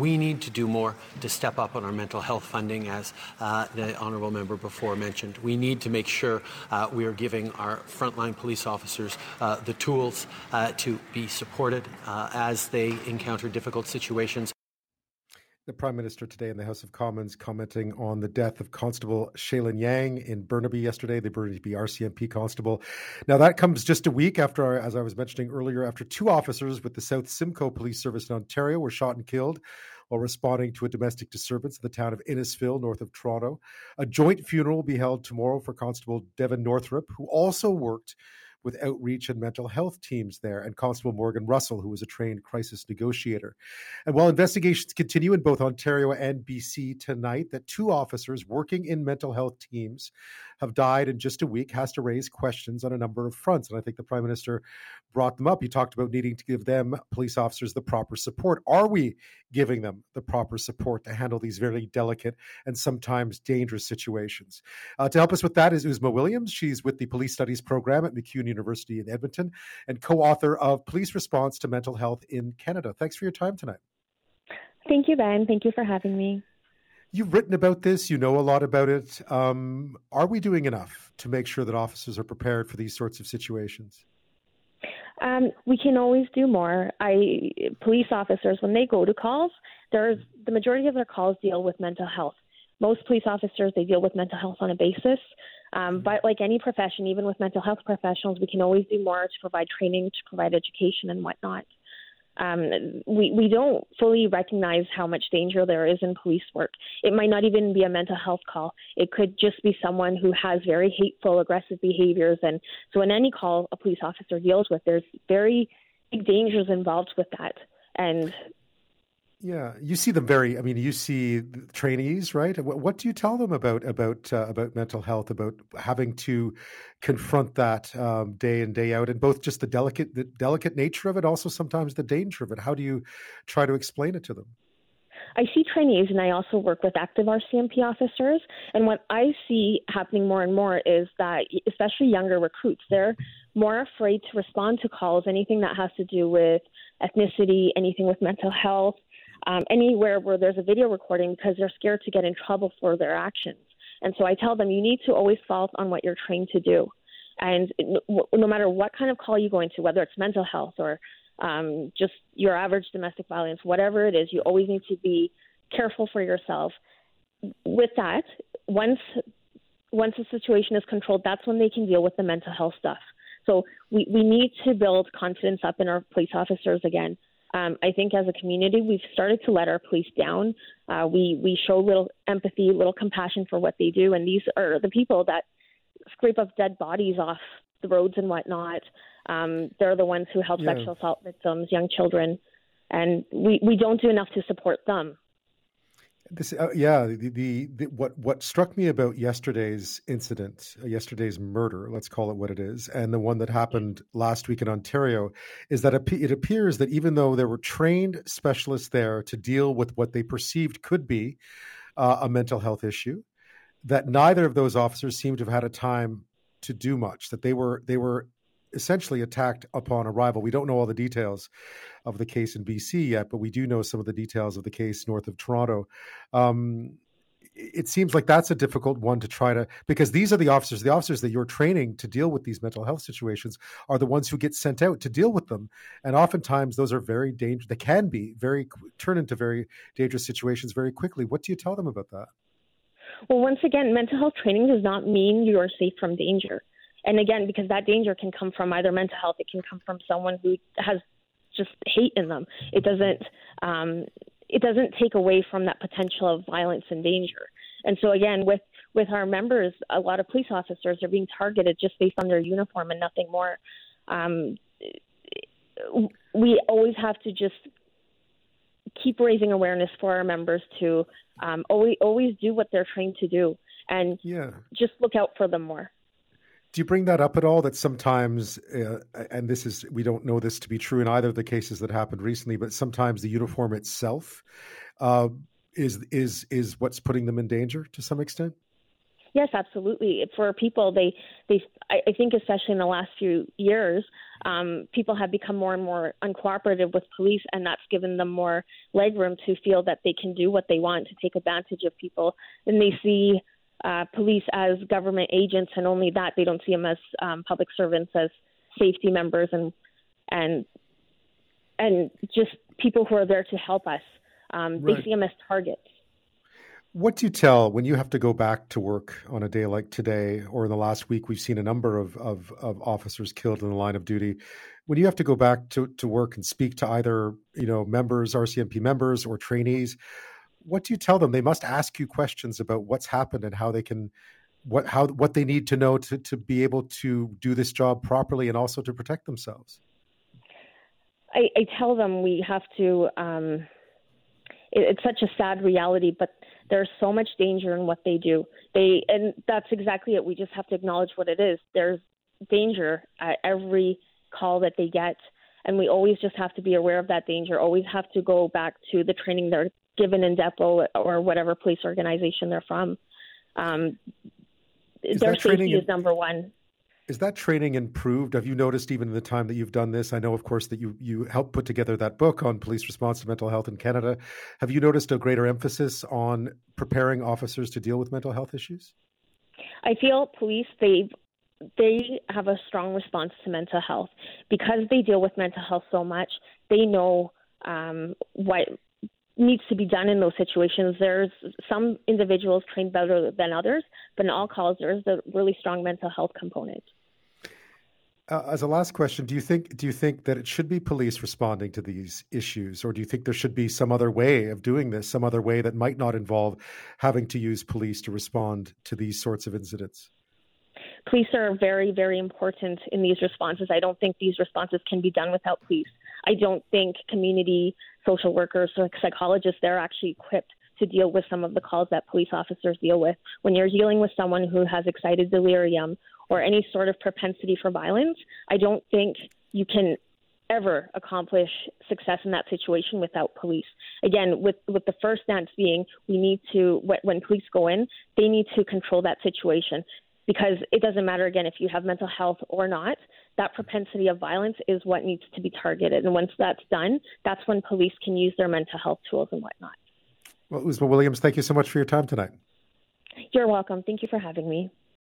We need to do more to step up on our mental health funding, as uh, the honourable member before mentioned. We need to make sure uh, we are giving our frontline police officers uh, the tools uh, to be supported uh, as they encounter difficult situations. The Prime Minister today in the House of Commons commenting on the death of Constable Shaelyn Yang in Burnaby yesterday, the Burnaby RCMP constable. Now, that comes just a week after, as I was mentioning earlier, after two officers with the South Simcoe Police Service in Ontario were shot and killed while responding to a domestic disturbance in the town of Innisfil, north of Toronto. A joint funeral will be held tomorrow for Constable Devon Northrup, who also worked with outreach and mental health teams there, and Constable Morgan Russell, who was a trained crisis negotiator. And while investigations continue in both Ontario and BC tonight, that two officers working in mental health teams have died in just a week has to raise questions on a number of fronts. And I think the Prime Minister brought them up. He talked about needing to give them, police officers, the proper support. Are we giving them the proper support to handle these very delicate and sometimes dangerous situations? Uh, to help us with that is Uzma Williams. She's with the Police Studies Program at MacEwan University in Edmonton and co author of Police Response to Mental Health in Canada. Thanks for your time tonight. Thank you, Ben. Thank you for having me. You've written about this, you know a lot about it. Um, are we doing enough to make sure that officers are prepared for these sorts of situations? Um, we can always do more. I police officers when they go to calls, there's the majority of their calls deal with mental health. Most police officers they deal with mental health on a basis. Um, mm-hmm. but like any profession, even with mental health professionals, we can always do more to provide training, to provide education, and whatnot um, we we don't fully recognize how much danger there is in police work. It might not even be a mental health call. It could just be someone who has very hateful, aggressive behaviors. And so, in any call a police officer deals with, there's very big dangers involved with that. And yeah, you see them very. I mean, you see trainees, right? What, what do you tell them about about uh, about mental health, about having to confront that um, day in day out, and both just the delicate the delicate nature of it, also sometimes the danger of it. How do you try to explain it to them? I see trainees, and I also work with active RCMP officers. And what I see happening more and more is that, especially younger recruits, they're more afraid to respond to calls, anything that has to do with ethnicity, anything with mental health um, anywhere where there's a video recording because they're scared to get in trouble for their actions. And so I tell them you need to always follow on what you're trained to do. And no, no matter what kind of call you go into, whether it's mental health or um, just your average domestic violence, whatever it is, you always need to be careful for yourself. With that, once once the situation is controlled, that's when they can deal with the mental health stuff. So we, we need to build confidence up in our police officers again. Um, I think as a community, we've started to let our police down. Uh, we we show little empathy, little compassion for what they do, and these are the people that scrape up dead bodies off the roads and whatnot. Um, they're the ones who help yeah. sexual assault victims, young children, and we we don't do enough to support them. This, uh, yeah, the, the, the, what what struck me about yesterday's incident, uh, yesterday's murder, let's call it what it is, and the one that happened last week in Ontario, is that it appears that even though there were trained specialists there to deal with what they perceived could be uh, a mental health issue, that neither of those officers seemed to have had a time to do much. That they were they were essentially attacked upon arrival. We don't know all the details of the case in BC yet, but we do know some of the details of the case north of Toronto. Um, it seems like that's a difficult one to try to because these are the officers the officers that you're training to deal with these mental health situations are the ones who get sent out to deal with them and oftentimes those are very dangerous they can be very turn into very dangerous situations very quickly what do you tell them about that well once again mental health training does not mean you are safe from danger and again, because that danger can come from either mental health, it can come from someone who has just hate in them. It doesn't um, it doesn't take away from that potential of violence and danger. And so again, with with our members, a lot of police officers are being targeted just based on their uniform and nothing more. Um, we always have to just keep raising awareness for our members to um, always always do what they're trained to do and yeah. just look out for them more. Do you bring that up at all? That sometimes, uh, and this is, we don't know this to be true in either of the cases that happened recently, but sometimes the uniform itself uh, is is is what's putting them in danger to some extent. Yes, absolutely. For people, they they I think especially in the last few years, um, people have become more and more uncooperative with police, and that's given them more legroom to feel that they can do what they want to take advantage of people. And they see uh, police as government agents, and only that they don't see them as um, public servants, as safety members, and and and just people who are there to help us. Um, right. They see them as targets. What do you tell when you have to go back to work on a day like today, or in the last week, we've seen a number of, of, of, officers killed in the line of duty. When you have to go back to, to work and speak to either you know members, RCMP members, or trainees, what do you tell them? They must ask you questions about what's happened and how they can what how what they need to know to to be able to do this job properly and also to protect themselves. I, I tell them we have to. Um, it, it's such a sad reality, but there's so much danger in what they do. They and that's exactly it. We just have to acknowledge what it is. There's danger at every call that they get, and we always just have to be aware of that danger. Always have to go back to the training they're given in depot or whatever police organization they're from. Um, their safety is number one. Is that training improved? Have you noticed even in the time that you've done this? I know, of course, that you you helped put together that book on police response to mental health in Canada. Have you noticed a greater emphasis on preparing officers to deal with mental health issues? I feel police they they have a strong response to mental health because they deal with mental health so much. They know um, what needs to be done in those situations. There's some individuals trained better than others, but in all calls, there's a really strong mental health component. Uh, as a last question, do you think do you think that it should be police responding to these issues, or do you think there should be some other way of doing this, some other way that might not involve having to use police to respond to these sorts of incidents? Police are very, very important in these responses. I don't think these responses can be done without police. I don't think community social workers or psychologists they're actually equipped to deal with some of the calls that police officers deal with. When you're dealing with someone who has excited delirium or any sort of propensity for violence, I don't think you can ever accomplish success in that situation without police. Again, with with the first stance being we need to when police go in, they need to control that situation because it doesn't matter again if you have mental health or not. That propensity of violence is what needs to be targeted, and once that's done, that's when police can use their mental health tools and whatnot. Well, Uzma Williams, thank you so much for your time tonight. You're welcome. Thank you for having me.